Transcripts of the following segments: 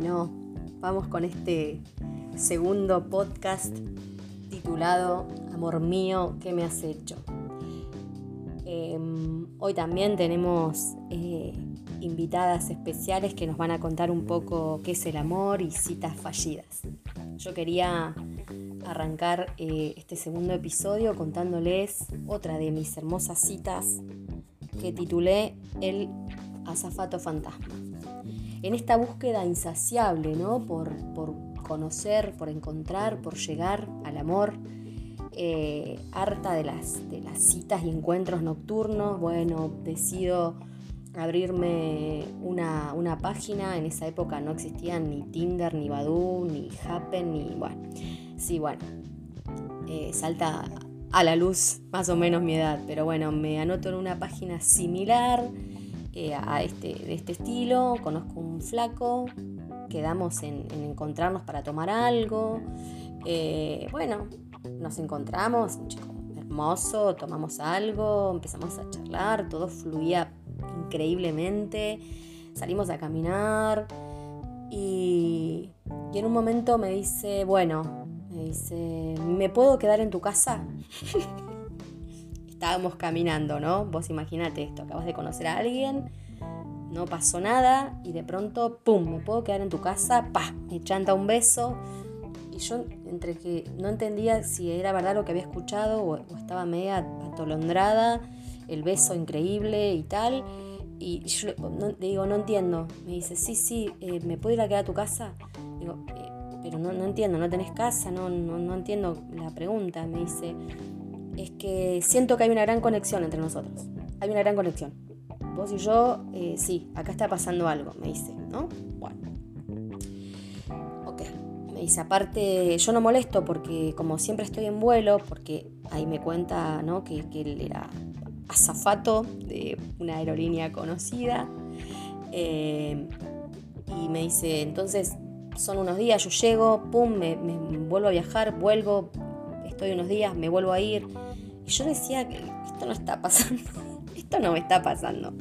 Bueno, vamos con este segundo podcast titulado Amor mío, ¿qué me has hecho? Em, hoy también tenemos eh, invitadas especiales que nos van a contar un poco qué es el amor y citas fallidas. Yo quería arrancar eh, este segundo episodio contándoles otra de mis hermosas citas que titulé El azafato fantasma en esta búsqueda insaciable, ¿no? Por, conocer, por encontrar, por llegar al amor, eh, harta de las, de las citas y encuentros nocturnos, bueno, decido abrirme una, página, en esa época no existían ni Tinder, ni Badoo, ni Happen, ni bueno, sí, bueno, eh, salta a la luz más o menos mi edad, pero bueno, me anoto en una página similar, eh, a este, de este estilo, conozco un flaco, quedamos en, encontrarnos para tomar algo, eh, bueno, nos encontramos, un chico hermoso, tomamos algo, empezamos a charlar, todo fluía increíblemente, salimos a caminar y, y en un momento me dice, bueno, me dice, ¿me puedo quedar en tu casa? estábamos caminando, ¿no? Vos imagínate esto, acabas de conocer a alguien, no pasó nada y de pronto, ¡pum!, me puedo quedar en tu casa, ¡pa! Me chanta un beso. Y yo entre que no entendía si era verdad lo que había escuchado o, estaba media atolondrada, el beso increíble y tal. Y yo le digo, no entiendo. Me dice, sí, sí, eh, ¿me puedo ir a quedar a tu casa? Digo, eh, pero no, no, entiendo, no tenés casa, no, no, no entiendo la pregunta. Me dice, es que siento que hay una gran conexión entre nosotros. Hay una gran conexión. Vos y yo, eh, sí, acá está pasando algo, me dice, ¿no? Bueno. Ok. Me dice, aparte, yo no molesto porque como siempre estoy en vuelo, porque ahí me cuenta, ¿no? Que, él era azafato de una aerolínea conocida. Eh, y me dice, entonces son unos días, yo llego, pum, me, me, vuelvo a viajar, vuelvo, estoy unos días, me vuelvo a ir. Y yo decía que esto no está pasando, esto no me está pasando.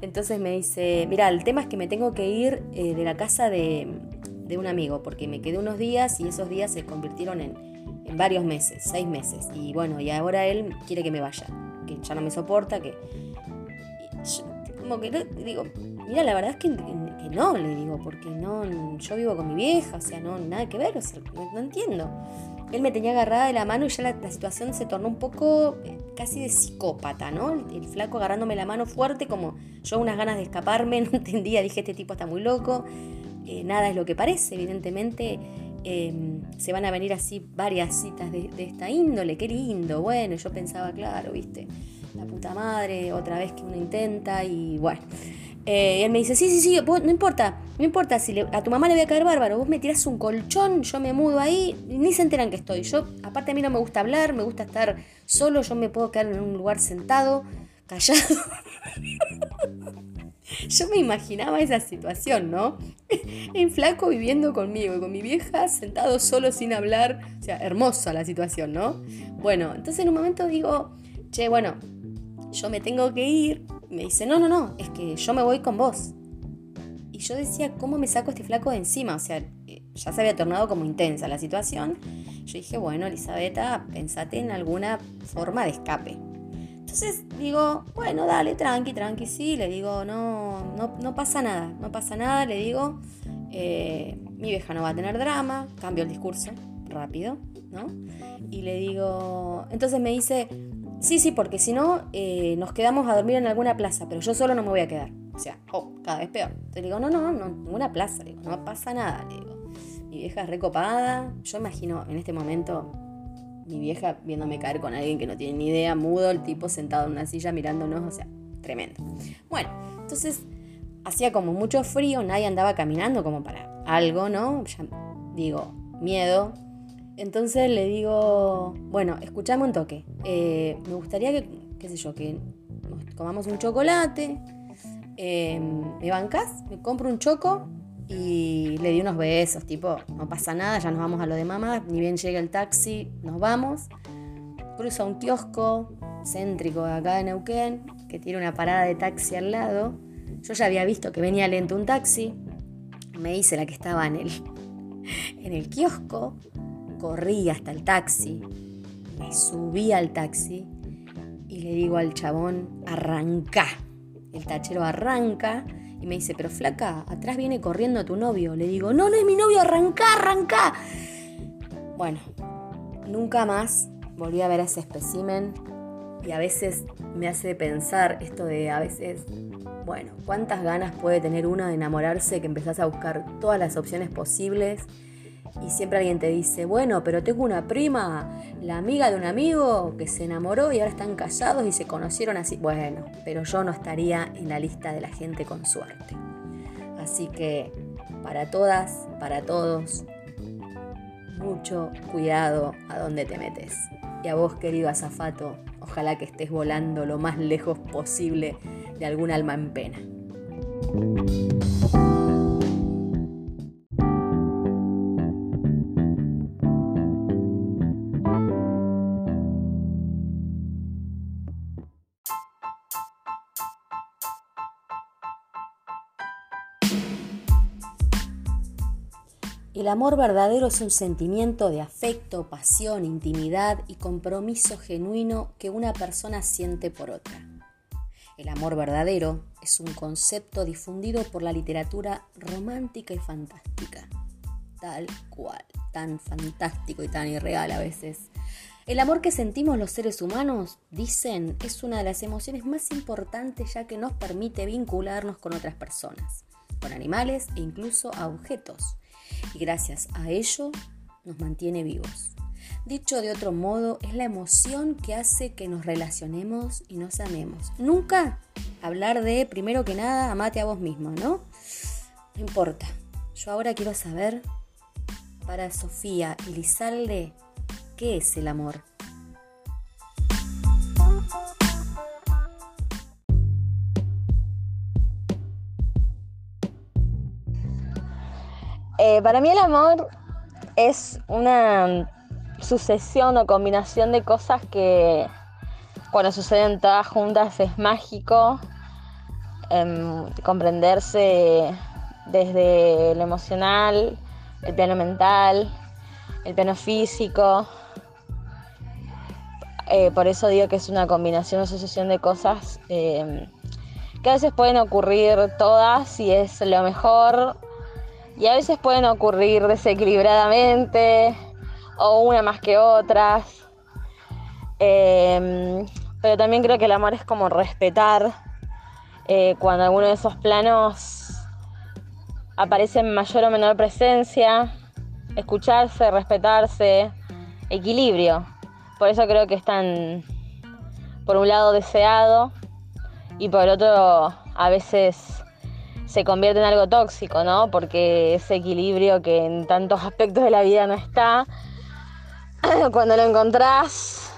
Entonces me dice, mira, el tema es que me tengo que ir eh, de la casa de, un amigo, porque me quedé unos días y esos días se convirtieron en, varios meses, seis meses. Y bueno, y ahora él quiere que me vaya, que ya no me soporta, que... como que digo, mira, la verdad es que, no, le digo, porque no, yo vivo con mi vieja, o sea, no, nada que ver, o sea, no entiendo él me tenía agarrada de la mano y ya la, situación se tornó un poco eh, casi de psicópata, ¿no? El, flaco agarrándome la mano fuerte, como yo unas ganas de escaparme, no entendía, dije, este tipo está muy loco, eh, nada es lo que parece, evidentemente em, se van a venir así varias citas de, de, esta índole, qué lindo, bueno, yo pensaba, claro, viste, la puta madre, otra vez que uno intenta y bueno. Eh, y él me dice, sí, sí, sí, no importa, no importa, si a tu mamá le voy a caer bárbaro, vos me tirás un colchón, yo me mudo ahí, ni se enteran que estoy. Yo, aparte a mí no me gusta hablar, me gusta estar solo, yo me puedo quedar en un lugar sentado, callado. yo me imaginaba esa situación, ¿no? En flaco viviendo conmigo con mi vieja sentado solo sin hablar, o sea, hermosa la situación, ¿no? Bueno, entonces en un momento digo, che, bueno, yo me tengo que ir, me dice, no, no, no, es que yo me voy con vos. Y yo decía, ¿cómo me saco este flaco de encima? O sea, eh, ya se había tornado como intensa la situación. Yo dije, bueno, Elisabetta, pensate en alguna forma de escape. Entonces digo, bueno, dale, tranqui, tranqui, sí. Le digo, no, no, no pasa nada, no pasa nada. Le digo, eh, mi vieja no va a tener drama. Cambio el discurso rápido, ¿no? Y le digo, entonces me dice, Sí, sí, porque si no, eh, nos quedamos a dormir en alguna plaza, pero yo solo no me voy a quedar. O sea, oh, cada vez peor. Te digo, no, no, no, ninguna plaza, le digo, no pasa nada, le digo. Mi vieja es recopada. Yo imagino en este momento mi vieja viéndome caer con alguien que no tiene ni idea, mudo, el tipo sentado en una silla mirándonos, o sea, tremendo. Bueno, entonces hacía como mucho frío, nadie andaba caminando como para algo, ¿no? Ya digo, miedo, entonces le digo, bueno, escuchame un toque. Eh, me gustaría que, qué sé yo, que comamos un chocolate. Em, ¿Me bancas? Me compro un choco y le di unos besos, tipo, no pasa nada, ya nos vamos a lo de mamá. Ni bien llega el taxi, nos vamos. Cruza un kiosco céntrico de acá de Neuquén, que tiene una parada de taxi al lado. Yo ya había visto que venía lento un taxi. Me hice la que estaba en el, en el kiosco, corrí hasta el taxi, me subí al taxi y le digo al chabón, arranca. El tachero arranca y me dice, pero flaca, atrás viene corriendo tu novio. Le digo, no, no es mi novio, arranca, arranca. Bueno, nunca más volví a ver a ese espécimen y a veces me hace pensar esto de a veces, bueno, cuántas ganas puede tener uno de enamorarse que empezás a buscar todas las opciones posibles y siempre alguien te dice, bueno, pero tengo una prima, la amiga de un amigo que se enamoró y ahora están casados y se conocieron así. Bueno, pero yo no estaría en la lista de la gente con suerte. Así que para todas, para todos, mucho cuidado a dónde te metes. Y a vos, querido azafato, ojalá que estés volando lo más lejos posible de algún alma en pena. El amor verdadero es un sentimiento de afecto, pasión, intimidad y compromiso genuino que una persona siente por otra. El amor verdadero es un concepto difundido por la literatura romántica y fantástica. Tal cual, tan fantástico y tan irreal a veces. El amor que sentimos los seres humanos, dicen, es una de las emociones más importantes ya que nos permite vincularnos con otras personas, con animales e incluso a objetos y gracias a ello nos mantiene vivos. Dicho de otro modo, es la emoción que hace que nos relacionemos y nos amemos. Nunca hablar de, primero que nada, amate a vos mismo, ¿no? No importa. Yo ahora quiero saber, para Sofía y Lizalde, ¿qué es el amor? Eh, para mí el amor es una sucesión o combinación de cosas que cuando suceden todas juntas es mágico. Em, comprenderse desde lo emocional, el plano mental, el plano físico. Eh, por eso digo que es una combinación o sucesión de cosas em, que a veces pueden ocurrir todas y es lo mejor y a veces pueden ocurrir desequilibradamente o una más que otras. Em, pero también creo que el amor es como respetar eh, cuando alguno de esos planos aparece en mayor o menor presencia, escucharse, respetarse, equilibrio. Por eso creo que están, por un lado, deseado y por otro, a veces se convierte en algo tóxico, ¿no? Porque ese equilibrio que en tantos aspectos de la vida no está, cuando lo encontrás,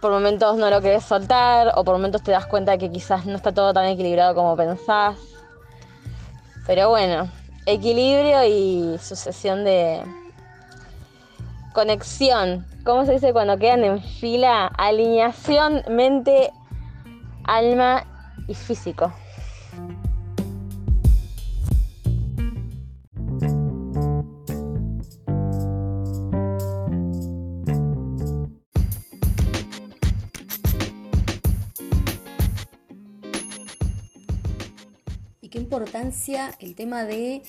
por momentos no lo querés soltar o por momentos te das cuenta que quizás no está todo tan equilibrado como pensás. Pero bueno, equilibrio y sucesión de conexión. ¿Cómo se dice cuando quedan en fila? Alineación mente, alma y físico. El tema de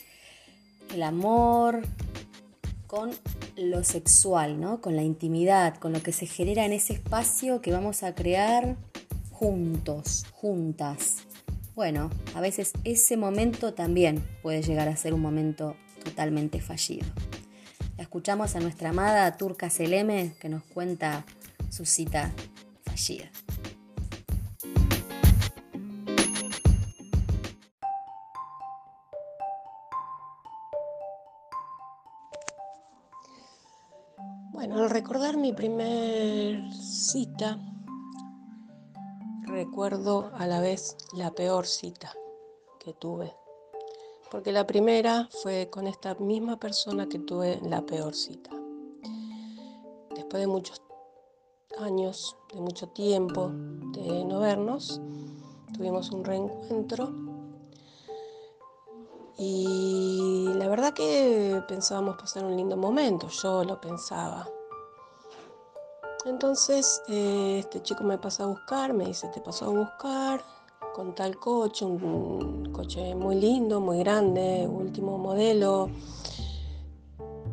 el amor con lo sexual, ¿no? Con la intimidad, con lo que se genera en ese espacio que vamos a crear juntos, juntas. Bueno, a veces ese momento también puede llegar a ser un momento totalmente fallido. La escuchamos a nuestra amada Turca Seleme que nos cuenta su cita fallida. Bueno, al recordar mi primer cita, recuerdo a la vez la peor cita que tuve. Porque la primera fue con esta misma persona que tuve la peor cita. Después de muchos años, de mucho tiempo de no vernos, tuvimos un reencuentro Y la verdad que pensábamos pasar un lindo momento, yo lo pensaba. Entonces eh, este chico me pasa a buscar, me dice, te pasó a buscar con tal coche, un coche muy lindo, muy grande, último modelo,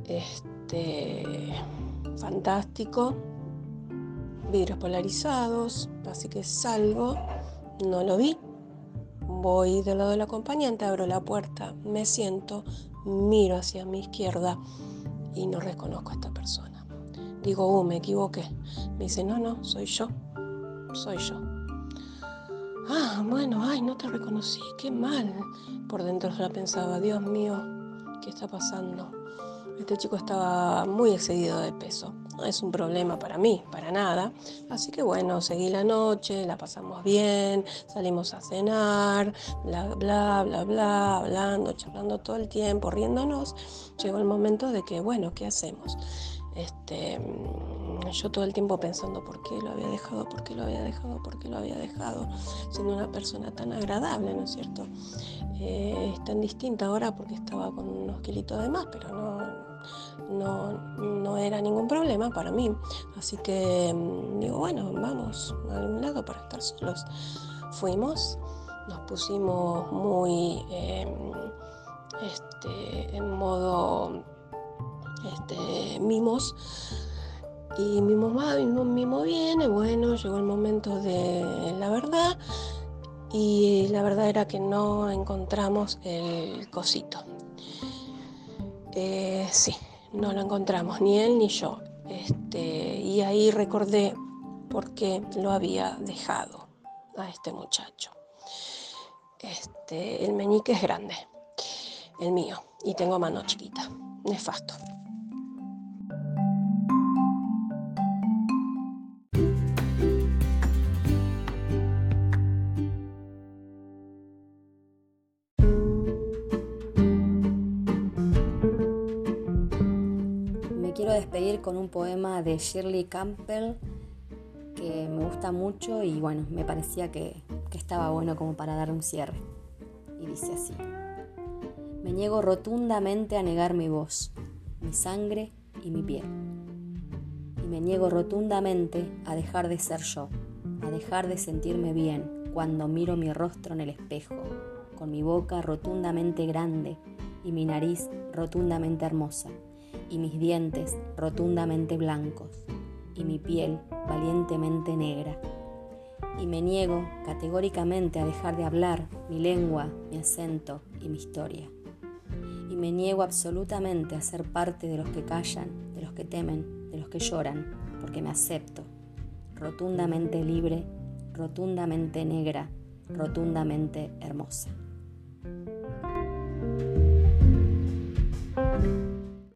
este, fantástico, vidrios polarizados, así que salgo, no lo vi, voy del lado del acompañante, abro la puerta, me siento, miro hacia mi izquierda y no reconozco a esta persona. Digo, uh, me equivoqué. Me dice, no, no, soy yo, soy yo. Ah, bueno, ay, no te reconocí, qué mal. Por dentro ya pensaba, Dios mío, ¿qué está pasando? Este chico estaba muy excedido de peso. No es un problema para mí, para nada. Así que bueno, seguí la noche, la pasamos bien, salimos a cenar, bla, bla, bla, bla, hablando, charlando todo el tiempo, riéndonos. Llegó el momento de que, bueno, ¿qué hacemos? Este, yo todo el tiempo pensando por qué lo había dejado, por qué lo había dejado, por qué lo había dejado, siendo una persona tan agradable, ¿no es cierto? Eh, es tan distinta ahora porque estaba con unos kilitos de más, pero no, no, no era ningún problema para mí. Así que mm, digo, bueno, vamos a algún lado para estar solos. Fuimos, nos pusimos muy em, este, en modo este, mimos. Y mimo va, mimo, mimo viene, bueno, llegó el momento de la verdad y la verdad era que no encontramos el cosito. Eh, sí, no lo encontramos, ni él ni yo. Este, y ahí recordé por qué lo había dejado a este muchacho. Este, el meñique es grande, el mío, y tengo mano chiquita, nefasto. Con un poema de Shirley Campbell que me gusta mucho y bueno, me parecía que, que estaba bueno como para dar un cierre. Y dice así. Me niego rotundamente a negar mi voz, mi sangre y mi piel. Y me niego rotundamente a dejar de ser yo, a dejar de sentirme bien cuando miro mi rostro en el espejo, con mi boca rotundamente grande y mi nariz rotundamente hermosa y mis dientes rotundamente blancos y mi piel valientemente negra. Y me niego categóricamente a dejar de hablar mi lengua, mi acento y mi historia. Y me niego absolutamente a ser parte de los que callan, de los que temen, de los que lloran, porque me acepto, rotundamente libre, rotundamente negra, rotundamente hermosa.